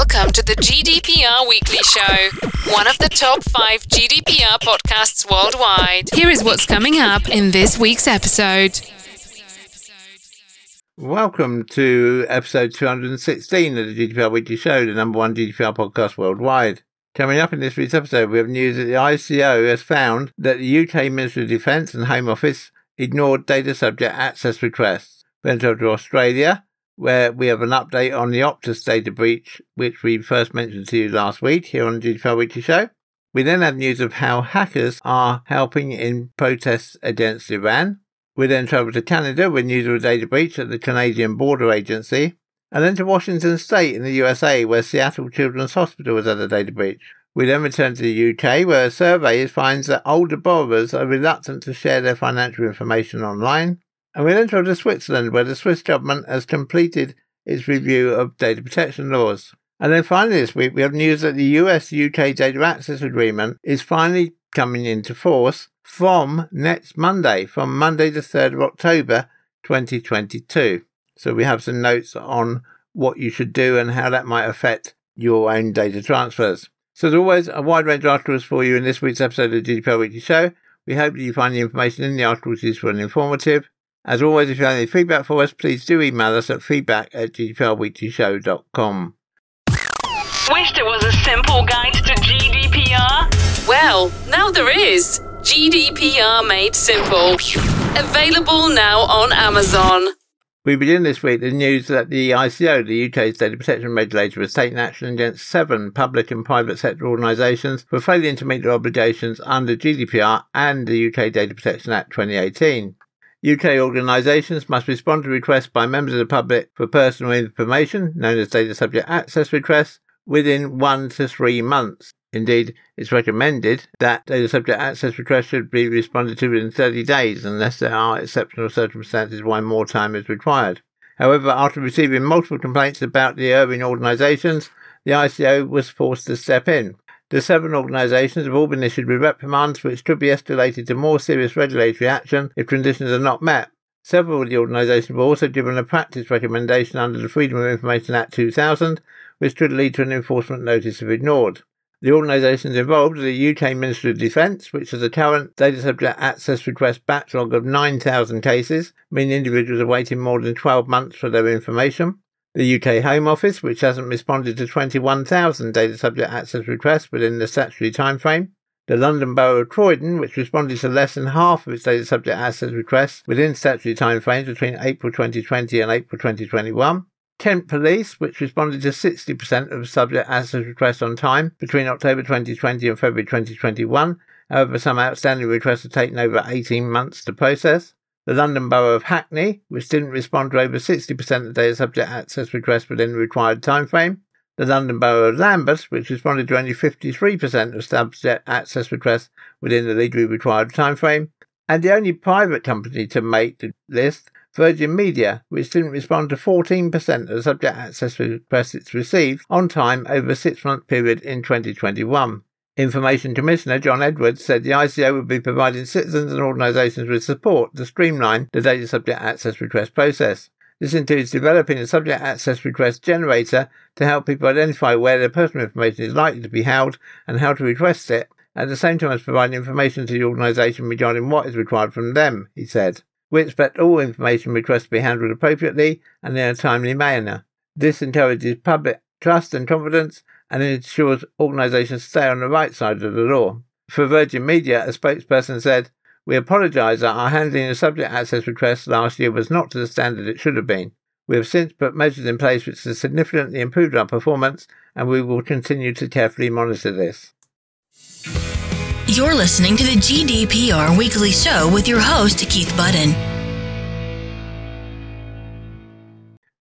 Welcome to the GDPR Weekly Show, one of the top five GDPR podcasts worldwide. Here is what's coming up in this week's episode. Welcome to episode 216 of the GDPR Weekly Show, the number one GDPR podcast worldwide. Coming up in this week's episode, we have news that the ICO has found that the UK Ministry of Defence and Home Office ignored data subject access requests. Then to Australia, where we have an update on the Optus data breach, which we first mentioned to you last week here on the GDPR Weekly Show. We then have news of how hackers are helping in protests against Iran. We then travel to Canada with news of a data breach at the Canadian Border Agency. And then to Washington State in the USA, where Seattle Children's Hospital has had a data breach. We then return to the UK, where a survey finds that older borrowers are reluctant to share their financial information online. And we then travel to Switzerland, where the Swiss government has completed its review of data protection laws. And then finally this week, we have news that the US UK Data Access Agreement is finally coming into force from next Monday, from Monday the 3rd of October 2022. So we have some notes on what you should do and how that might affect your own data transfers. So as always, a wide range of articles for you in this week's episode of the GDPR Weekly Show. We hope that you find the information in the articles useful and informative. As always, if you have any feedback for us, please do email us at feedback at gdprweeklyshow.com. Wished it was a simple guide to GDPR? Well, now there is. GDPR Made Simple. Available now on Amazon. We begin this week with news that the ICO, the UK's data protection regulator, has taken action against seven public and private sector organisations for failing to meet their obligations under GDPR and the UK Data Protection Act 2018. UK organisations must respond to requests by members of the public for personal information, known as data subject access requests, within one to three months. Indeed, it's recommended that data subject access requests should be responded to within 30 days unless there are exceptional circumstances why more time is required. However, after receiving multiple complaints about the erring organisations, the ICO was forced to step in. The seven organisations have all been issued with reprimands which could be escalated to more serious regulatory action if conditions are not met. Several of the organisations were also given a practice recommendation under the Freedom of Information Act 2000, which could lead to an enforcement notice if ignored. The organisations involved are the UK Ministry of Defence, which has a current data subject access request backlog of 9,000 cases, meaning individuals are waiting more than 12 months for their information the UK Home Office, which hasn't responded to 21,000 data subject access requests within the statutory timeframe, the London Borough of Croydon, which responded to less than half of its data subject access requests within statutory timeframes between April 2020 and April 2021, Kent Police, which responded to 60% of subject access requests on time between October 2020 and February 2021. However, some outstanding requests have taken over 18 months to process the London Borough of Hackney, which didn't respond to over 60% of data subject access requests within the required timeframe, the London Borough of Lambeth, which responded to only 53% of subject access requests within the legally required timeframe, and the only private company to make the list, Virgin Media, which didn't respond to 14% of the subject access requests it received on time over a six month period in 2021. Information Commissioner John Edwards said the ICO would be providing citizens and organisations with support to streamline the data subject access request process. This includes developing a subject access request generator to help people identify where their personal information is likely to be held and how to request it, at the same time as providing information to the organisation regarding what is required from them, he said. We expect all information requests to be handled appropriately and in a timely manner. This encourages public trust and confidence and ensures organisations stay on the right side of the law. For Virgin Media, a spokesperson said, We apologise that our handling of subject access requests last year was not to the standard it should have been. We have since put measures in place which have significantly improved our performance, and we will continue to carefully monitor this. You're listening to the GDPR Weekly Show with your host, Keith Budden.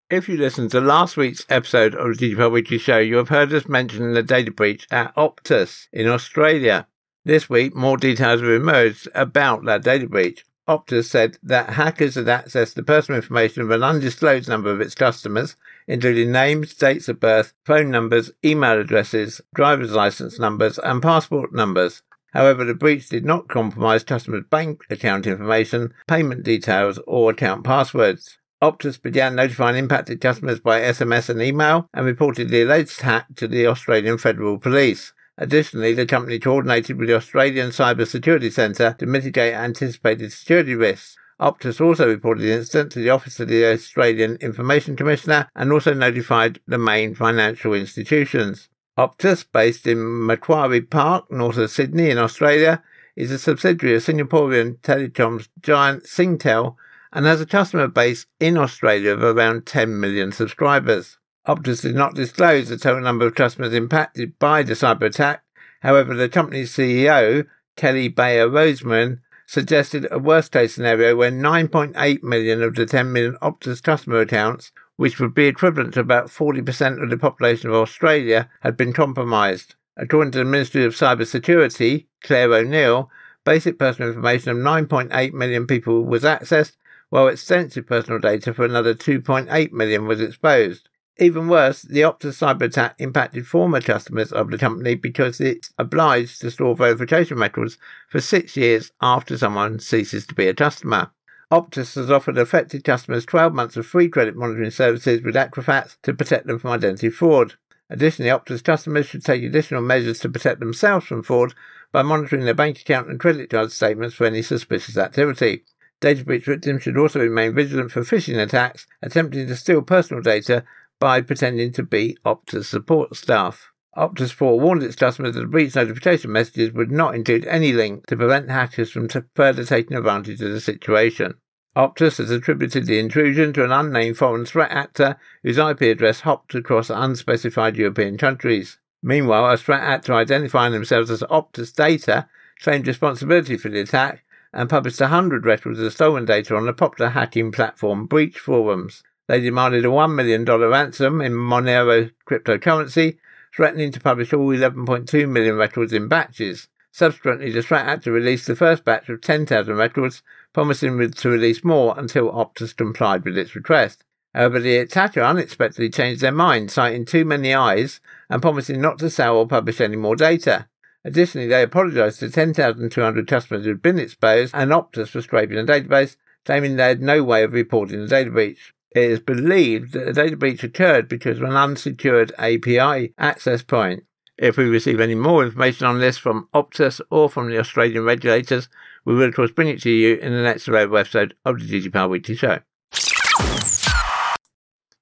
If you listened to last week's episode of the GDPR Weekly Show, you have heard us mention the data breach at Optus in Australia. This week, more details have emerged about that data breach. Optus said that hackers had accessed the personal information of an undisclosed number of its customers, including names, dates of birth, phone numbers, email addresses, driver's license numbers, and passport numbers. However, the breach did not compromise customers' bank account information, payment details, or account passwords. Optus began notifying impacted customers by SMS and email and reported the alleged hack to the Australian Federal Police. Additionally, the company coordinated with the Australian Cyber Security Centre to mitigate anticipated security risks. Optus also reported the incident to the Office of the Australian Information Commissioner and also notified the main financial institutions. Optus, based in Macquarie Park, north of Sydney in Australia, is a subsidiary of Singaporean telecoms giant Singtel and has a customer base in Australia of around 10 million subscribers. Optus did not disclose the total number of customers impacted by the cyber attack. However, the company's CEO, Kelly Bayer Rosmarin, suggested a worst case scenario where 9.8 million of the 10 million Optus customer accounts, which would be equivalent to about 40% of the population of Australia, had been compromised. According to the Ministry of Cyber Security, Clare O'Neil, basic personal information of 9.8 million people was accessed, while extensive personal data for another 2.8 million was exposed. Even worse, the Optus cyber attack impacted former customers of the company because it's obliged to store verification records for six years after someone ceases to be a customer. Optus has offered affected customers 12 months of free credit monitoring services with Equifax to protect them from identity fraud. Additionally, Optus customers should take additional measures to protect themselves from fraud by monitoring their bank account and credit card statements for any suspicious activity. Data breach victims should also remain vigilant for phishing attacks attempting to steal personal data by pretending to be Optus support staff. Optus warned its customers that the breach notification messages would not include any link to prevent hackers from further taking advantage of the situation. Optus has attributed the intrusion to an unnamed foreign threat actor whose IP address hopped across unspecified European countries. Meanwhile, a threat actor identifying themselves as Optus Data claimed responsibility for the attack and published 100 records of stolen data on the popular hacking platform Breach Forums. They demanded a $1 million ransom in Monero cryptocurrency, threatening to publish all 11.2 million records in batches. Subsequently, the threat actor released the first batch of 10,000 records, promising to release more until Optus complied with its request. However, the attacker unexpectedly changed their mind, citing too many eyes and promising not to sell or publish any more data. Additionally, they apologised to 10,200 customers who had been exposed and Optus for scraping the database, claiming they had no way of reporting the data breach. It is believed that the data breach occurred because of an unsecured API access point. If we receive any more information on this from Optus or from the Australian regulators, we will of course bring it to you in the next available episode of the GDPR Weekly Show.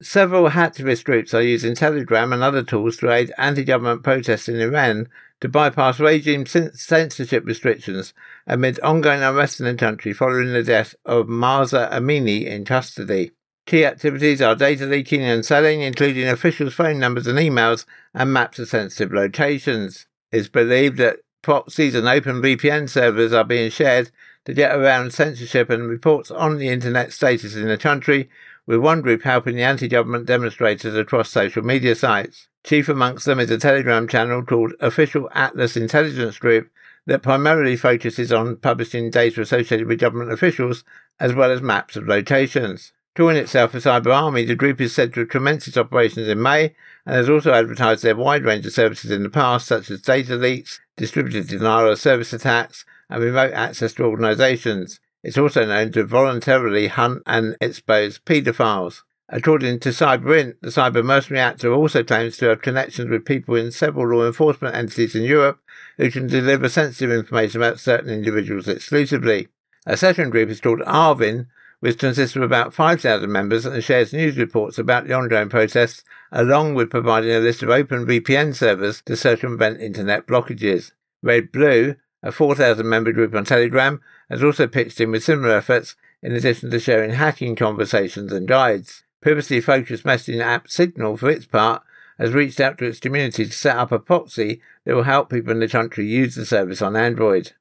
Several hacktivist groups are using Telegram and other tools to aid anti-government protests in Iran to bypass regime censorship restrictions amid ongoing unrest in the country following the death of Mahsa Amini in custody. Key activities are data leaking and selling, including officials' phone numbers and emails and maps of sensitive locations. It's believed that proxies and open VPN servers are being shared to get around censorship and reports on the internet status in the country, with one group helping the anti-government demonstrators across social media sites. Chief amongst them is a Telegram channel called Official Atlas Intelligence Group that primarily focuses on publishing data associated with government officials as well as maps of locations. Calling itself a cyber army, the group is said to have commenced its operations in May and has also advertised their wide range of services in the past, such as data leaks, distributed denial of service attacks, and remote access to organizations. It's also known to voluntarily hunt and expose paedophiles. According to CyberInt, the cyber mercenary actor also claims to have connections with people in several law enforcement entities in Europe who can deliver sensitive information about certain individuals exclusively. A second group is called Arvin, which consists of about 5,000 members and shares news reports about the ongoing protests, along with providing a list of open VPN servers to circumvent internet blockages. Red Blue, a 4,000 member group on Telegram, has also pitched in with similar efforts, in addition to sharing hacking conversations and guides. Privacy focused messaging app Signal, for its part, has reached out to its community to set up a proxy that will help people in the country use the service on Android.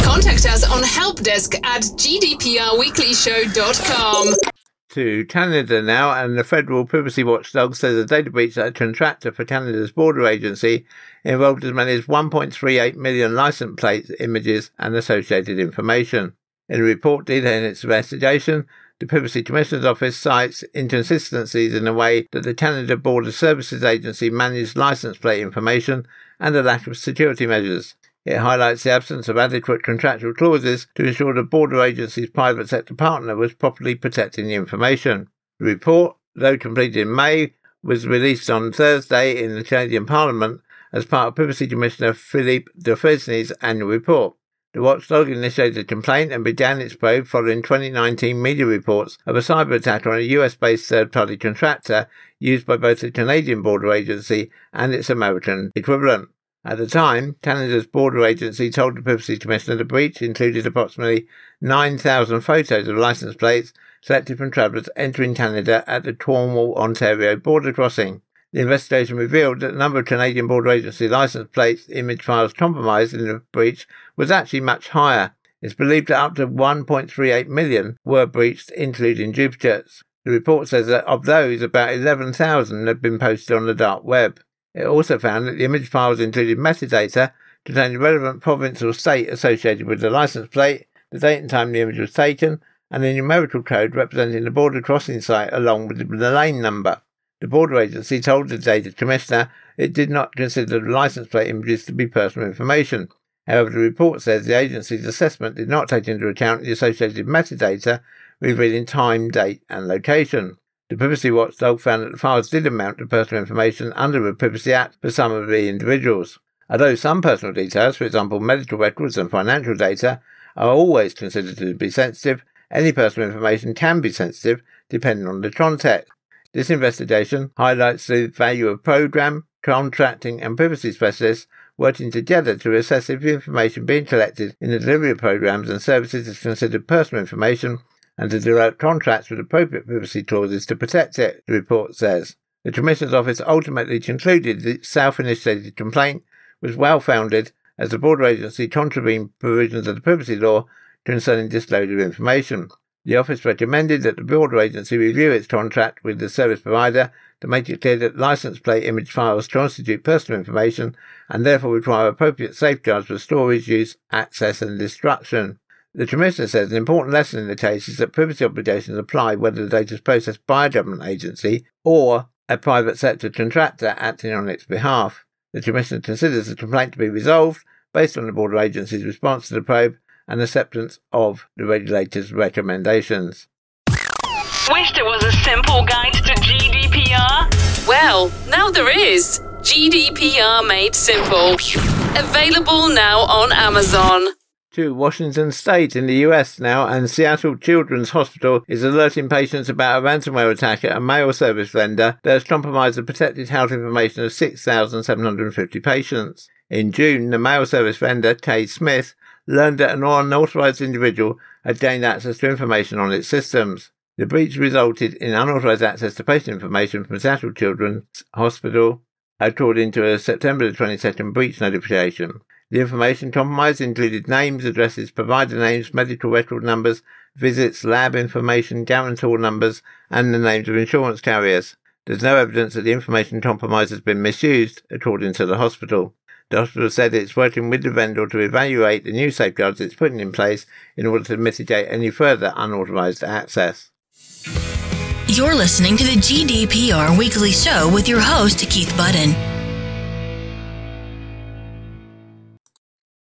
Contact us on helpdesk at gdprweeklyshow.com. To Canada now, and the federal privacy watchdog says a data breach at a contractor for Canada's border agency involved as many as 1.38 million license plate images and associated information. In a report detailing its investigation, the Privacy Commissioner's Office cites inconsistencies in the way that the Canada Border Services Agency managed license plate information and a lack of security measures. It highlights the absence of adequate contractual clauses to ensure the border agency's private sector partner was properly protecting the information. The report, though completed in May, was released on Thursday in the Canadian Parliament as part of Privacy Commissioner Philippe Dufresne's annual report. The watchdog initiated a complaint and began its probe following 2019 media reports of a cyber attack on a US based third party contractor used by both the Canadian Border Agency and its American equivalent. At the time, Canada's Border Agency told the Privacy Commissioner the breach included approximately 9,000 photos of license plates selected from travellers entering Canada at the Cornwall, Ontario border crossing. The investigation revealed that the number of Canadian Border Agency license plates image files compromised in the breach was actually much higher. It's believed that up to 1.38 million were breached, including duplicates. The report says that of those, about 11,000 had been posted on the dark web. It also found that the image files included metadata containing relevant province or state associated with the license plate, the date and time the image was taken, and a numerical code representing the border crossing site along with the lane number. The border agency told the data commissioner it did not consider the license plate images to be personal information. However, the report says the agency's assessment did not take into account the associated metadata revealing time, date, and location. The Privacy Watchdog found that the files did amount to personal information under the Privacy Act for some of the individuals. Although some personal details, for example medical records and financial data, are always considered to be sensitive, any personal information can be sensitive depending on the context. This investigation highlights the value of program, contracting, and privacy specialists working together to assess if the information being collected in the delivery of programs and services is considered personal information and to develop contracts with appropriate privacy clauses to protect it, the report says. The Commissioner's Office ultimately concluded the self initiated complaint was well founded as the border agency contravened provisions of the privacy law concerning disclosure of information. The office recommended that the border agency review its contract with the service provider to make it clear that license plate image files constitute personal information and therefore require appropriate safeguards for storage, use, access, and destruction. The Commissioner says an important lesson in the case is that privacy obligations apply whether the data is processed by a government agency or a private sector contractor acting on its behalf. The Commissioner considers the complaint to be resolved based on the border agency's response to the probe and acceptance of the regulator's recommendations. Wished there was a simple guide to GDPR? Well, now there is. GDPR Made Simple. Available now on Amazon. To Washington State in the US now, and Seattle Children's Hospital is alerting patients about a ransomware attack at a mail service vendor that has compromised the protected health information of 6,750 patients. In June, the mail service vendor, K. Smith, learned that an unauthorized individual had gained access to information on its systems. The breach resulted in unauthorized access to patient information from Seattle Children's Hospital, according to a September 22nd breach notification. The information compromised included names, addresses, provider names, medical record numbers, visits, lab information, guarantor numbers, and the names of insurance carriers. There's no evidence that the information compromised has been misused, according to the hospital. The hospital said it's working with the vendor to evaluate the new safeguards it's putting in place in order to mitigate any further unauthorized access. You're listening to the GDPR Weekly Show with your host, Keith Budden.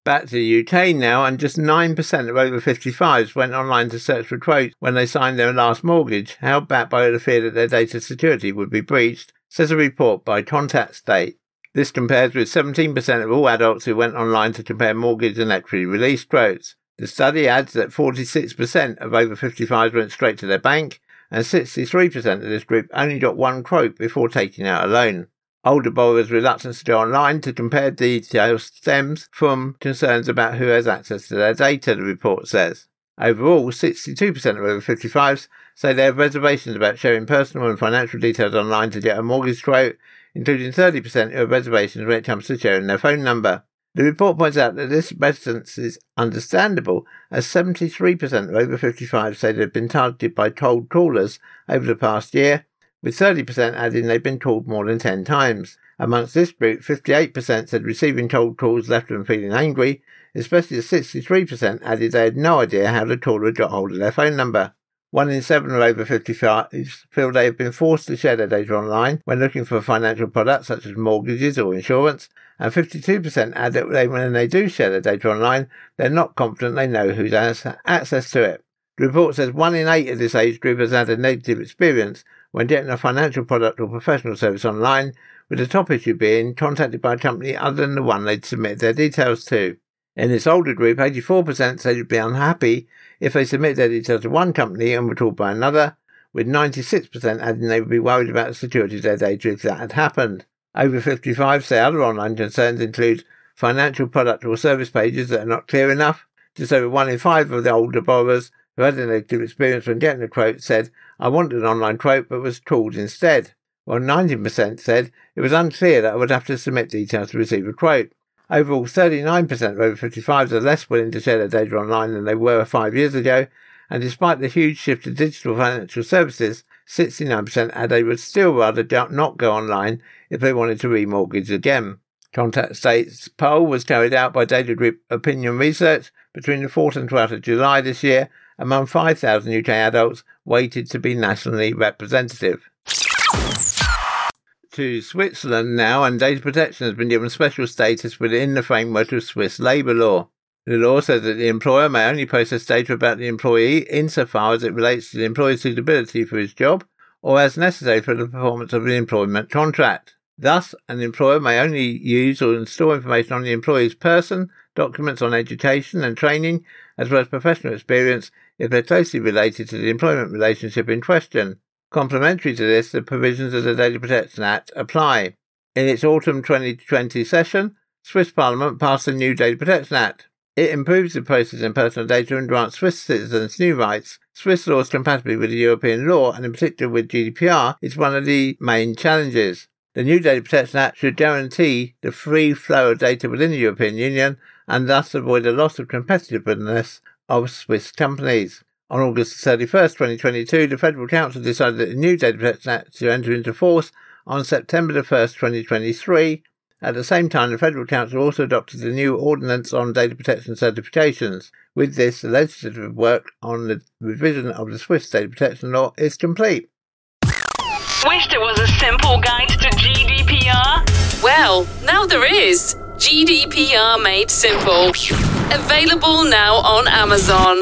Back to the UK now, and just 9% of over 55s went online to search for quotes when they signed their last mortgage, held back by the fear that their data security would be breached, says a report by Contact State. This compares with 17% of all adults who went online to compare mortgage and equity release quotes. The study adds that 46% of over 55s went straight to their bank, and 63% of this group only got one quote before taking out a loan. Older borrowers' reluctance to go online to compare details stems from concerns about who has access to their data, the report says. Overall, 62% of over 55s say they have reservations about sharing personal and financial details online to get a mortgage quote, including 30% who have reservations when it comes to sharing their phone number. The report points out that this reticence is understandable, as 73% of over 55 say they've been targeted by cold callers over the past year, with 30% adding they've been called more than 10 times. Amongst this group, 58% said receiving cold calls left them feeling angry, especially as 63% added they had no idea how the caller got hold of their phone number. One in seven of over 55s feel they have been forced to share their data online when looking for financial products such as mortgages or insurance, and 52% add that when they do share their data online, they're not confident they know who has access to it. The report says one in eight of this age group has had a negative experience when getting a financial product or professional service online, with the top issue being contacted by a company other than the one they'd submit their details to. In this older group, 84% said they'd be unhappy if they submit their details to one company and were told by another, with 96% adding they would be worried about the security of their data if that had happened. Over 55 say other online concerns include financial product or service pages that are not clear enough. Just over one in five of the older borrowers who had a negative experience when getting a quote said, I wanted an online quote but was called instead. While 90% said it was unclear that I would have to submit details to receive a quote. Overall, 39% of over 55s are less willing to share their data online than they were five years ago, and despite the huge shift to digital financial services, 69% said they would still rather not go online if they wanted to remortgage again. Contact States poll was carried out by Data Group Opinion Research between the 4th and 12th of July this year among 5,000 UK adults weighted to be nationally representative to Switzerland now, and data protection has been given special status within the framework of Swiss labour law. The law says that the employer may only process data about the employee insofar as it relates to the employee's suitability for his job or as necessary for the performance of the employment contract. Thus, an employer may only use or store information on the employee's person, documents on education and training, as well as professional experience if they're closely related to the employment relationship in question. Complementary to this, the provisions of the Data Protection Act apply. In its autumn 2020 session, Swiss Parliament passed the new Data Protection Act. It improves the processing of personal data and grants Swiss citizens new rights. Swiss laws compatibility with the European law, and in particular with GDPR, is one of the main challenges. The new Data Protection Act should guarantee the free flow of data within the European Union and thus avoid the loss of competitiveness of Swiss companies. On August 31st, 2022, the Federal Council decided that the new Data Protection Act should enter into force on September 1st, 2023. At the same time, the Federal Council also adopted the new Ordinance on Data Protection Certifications. With this, the legislative work on the revision of the Swiss data protection law is complete. Wish there was a simple guide to GDPR? Well, now there is. GDPR Made Simple. Available now on Amazon.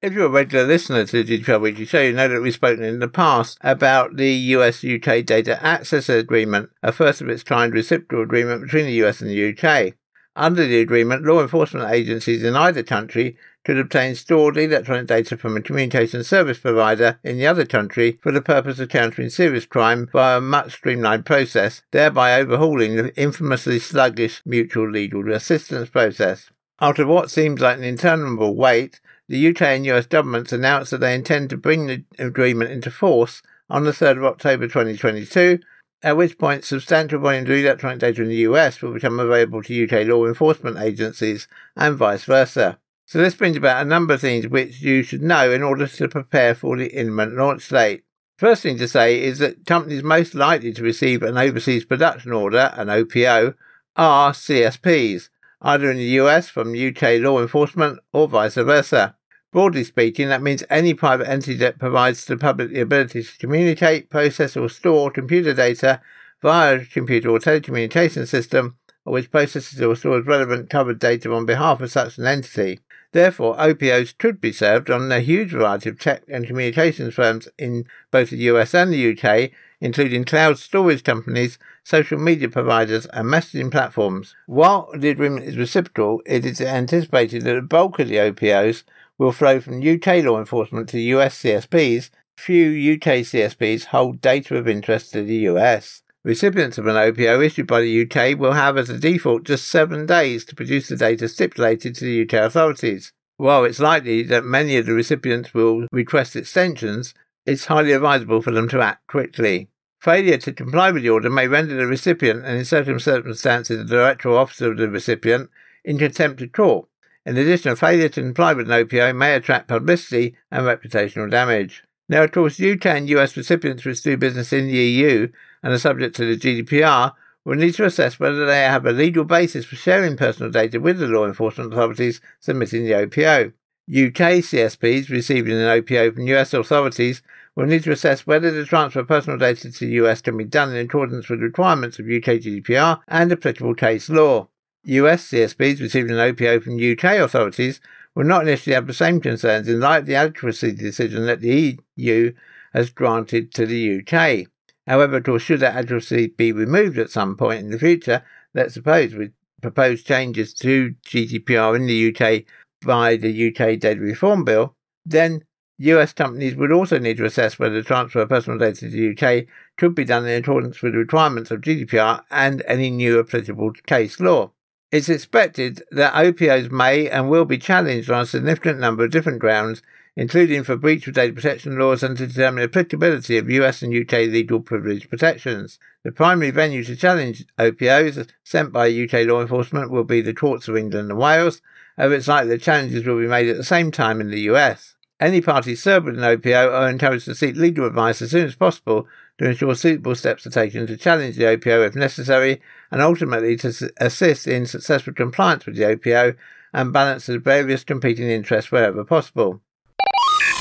If you're a regular listener to the GDPR Weekly Show, you know that we've spoken in the past about the US UK Data Access Agreement, a first of its kind reciprocal agreement between the US and the UK. Under the agreement, law enforcement agencies in either country could obtain stored electronic data from a communication service provider in the other country for the purpose of countering serious crime via a much streamlined process, thereby overhauling the infamously sluggish mutual legal assistance process. After what seems like an interminable wait, the UK and US governments announced that they intend to bring the agreement into force on the 3rd of October 2022, at which point substantial volumes of electronic data in the US will become available to UK law enforcement agencies and vice versa. So this brings about a number of things which you should know in order to prepare for the imminent launch date. First thing to say is that companies most likely to receive an overseas production order, an OPO, are CSPs, either in the US from UK law enforcement or vice versa. Broadly speaking, that means any private entity that provides the public the ability to communicate, process, or store computer data via a computer or telecommunication system, or which processes or stores relevant covered data on behalf of such an entity. Therefore, OPOs could be served on a huge variety of tech and communications firms in both the US and the UK, including cloud storage companies, social media providers, and messaging platforms. While the agreement is reciprocal, it is anticipated that the bulk of the OPOs will flow from UK law enforcement to US CSPs. Few UK CSPs hold data of interest to the US. Recipients of an OPO issued by the UK will have as a default just seven days to produce the data stipulated to the UK authorities. While it's likely that many of the recipients will request extensions, it's highly advisable for them to act quickly. Failure to comply with the order may render the recipient, and in certain circumstances the director or officer of the recipient, in contempt of court. In addition, failure to comply with an OPO may attract publicity and reputational damage. Now, of course, UK and US recipients which do business in the EU and are subject to the GDPR will need to assess whether they have a legal basis for sharing personal data with the law enforcement authorities submitting the OPO. UK CSPs receiving an OPO from US authorities will need to assess whether the transfer of personal data to the US can be done in accordance with requirements of UK GDPR and applicable case law. US CSPs receiving an OPO from UK authorities will not initially have the same concerns in light of the adequacy decision that the EU has granted to the UK. However, of course, should that adequacy be removed at some point in the future, let's suppose with proposed changes to GDPR in the UK by the UK Data Reform Bill, then US companies would also need to assess whether the transfer of personal data to the UK could be done in accordance with the requirements of GDPR and any new applicable case law. It's expected that OPOs may and will be challenged on a significant number of different grounds, including for breach of data protection laws and to determine the applicability of US and UK legal privilege protections. The primary venue to challenge OPOs sent by UK law enforcement will be the courts of England and Wales, however it's likely the challenges will be made at the same time in the US. Any parties served with an OPO are encouraged to seek legal advice as soon as possible to ensure suitable steps are taken to challenge the OPO if necessary and ultimately to assist in successful compliance with the OPO and balance the various competing interests wherever possible.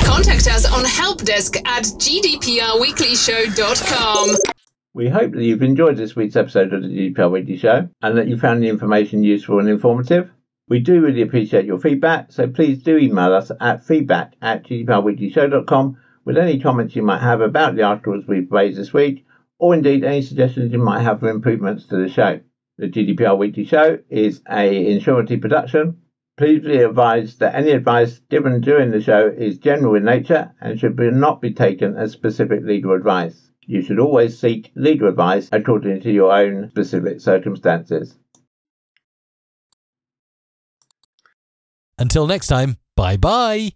Contact us on helpdesk at gdprweeklyshow.com. We hope that you've enjoyed this week's episode of the GDPR Weekly Show and that you found the information useful and informative. We do really appreciate your feedback, so please do email us at feedback at gdprweeklyshow.com with any comments you might have about the articles we've raised this week, or indeed any suggestions you might have for improvements to the show. The GDPR Weekly Show is a Insurity production. Please be advised that any advice given during the show is general in nature and should not be taken as specific legal advice. You should always seek legal advice according to your own specific circumstances. Until next time, bye bye.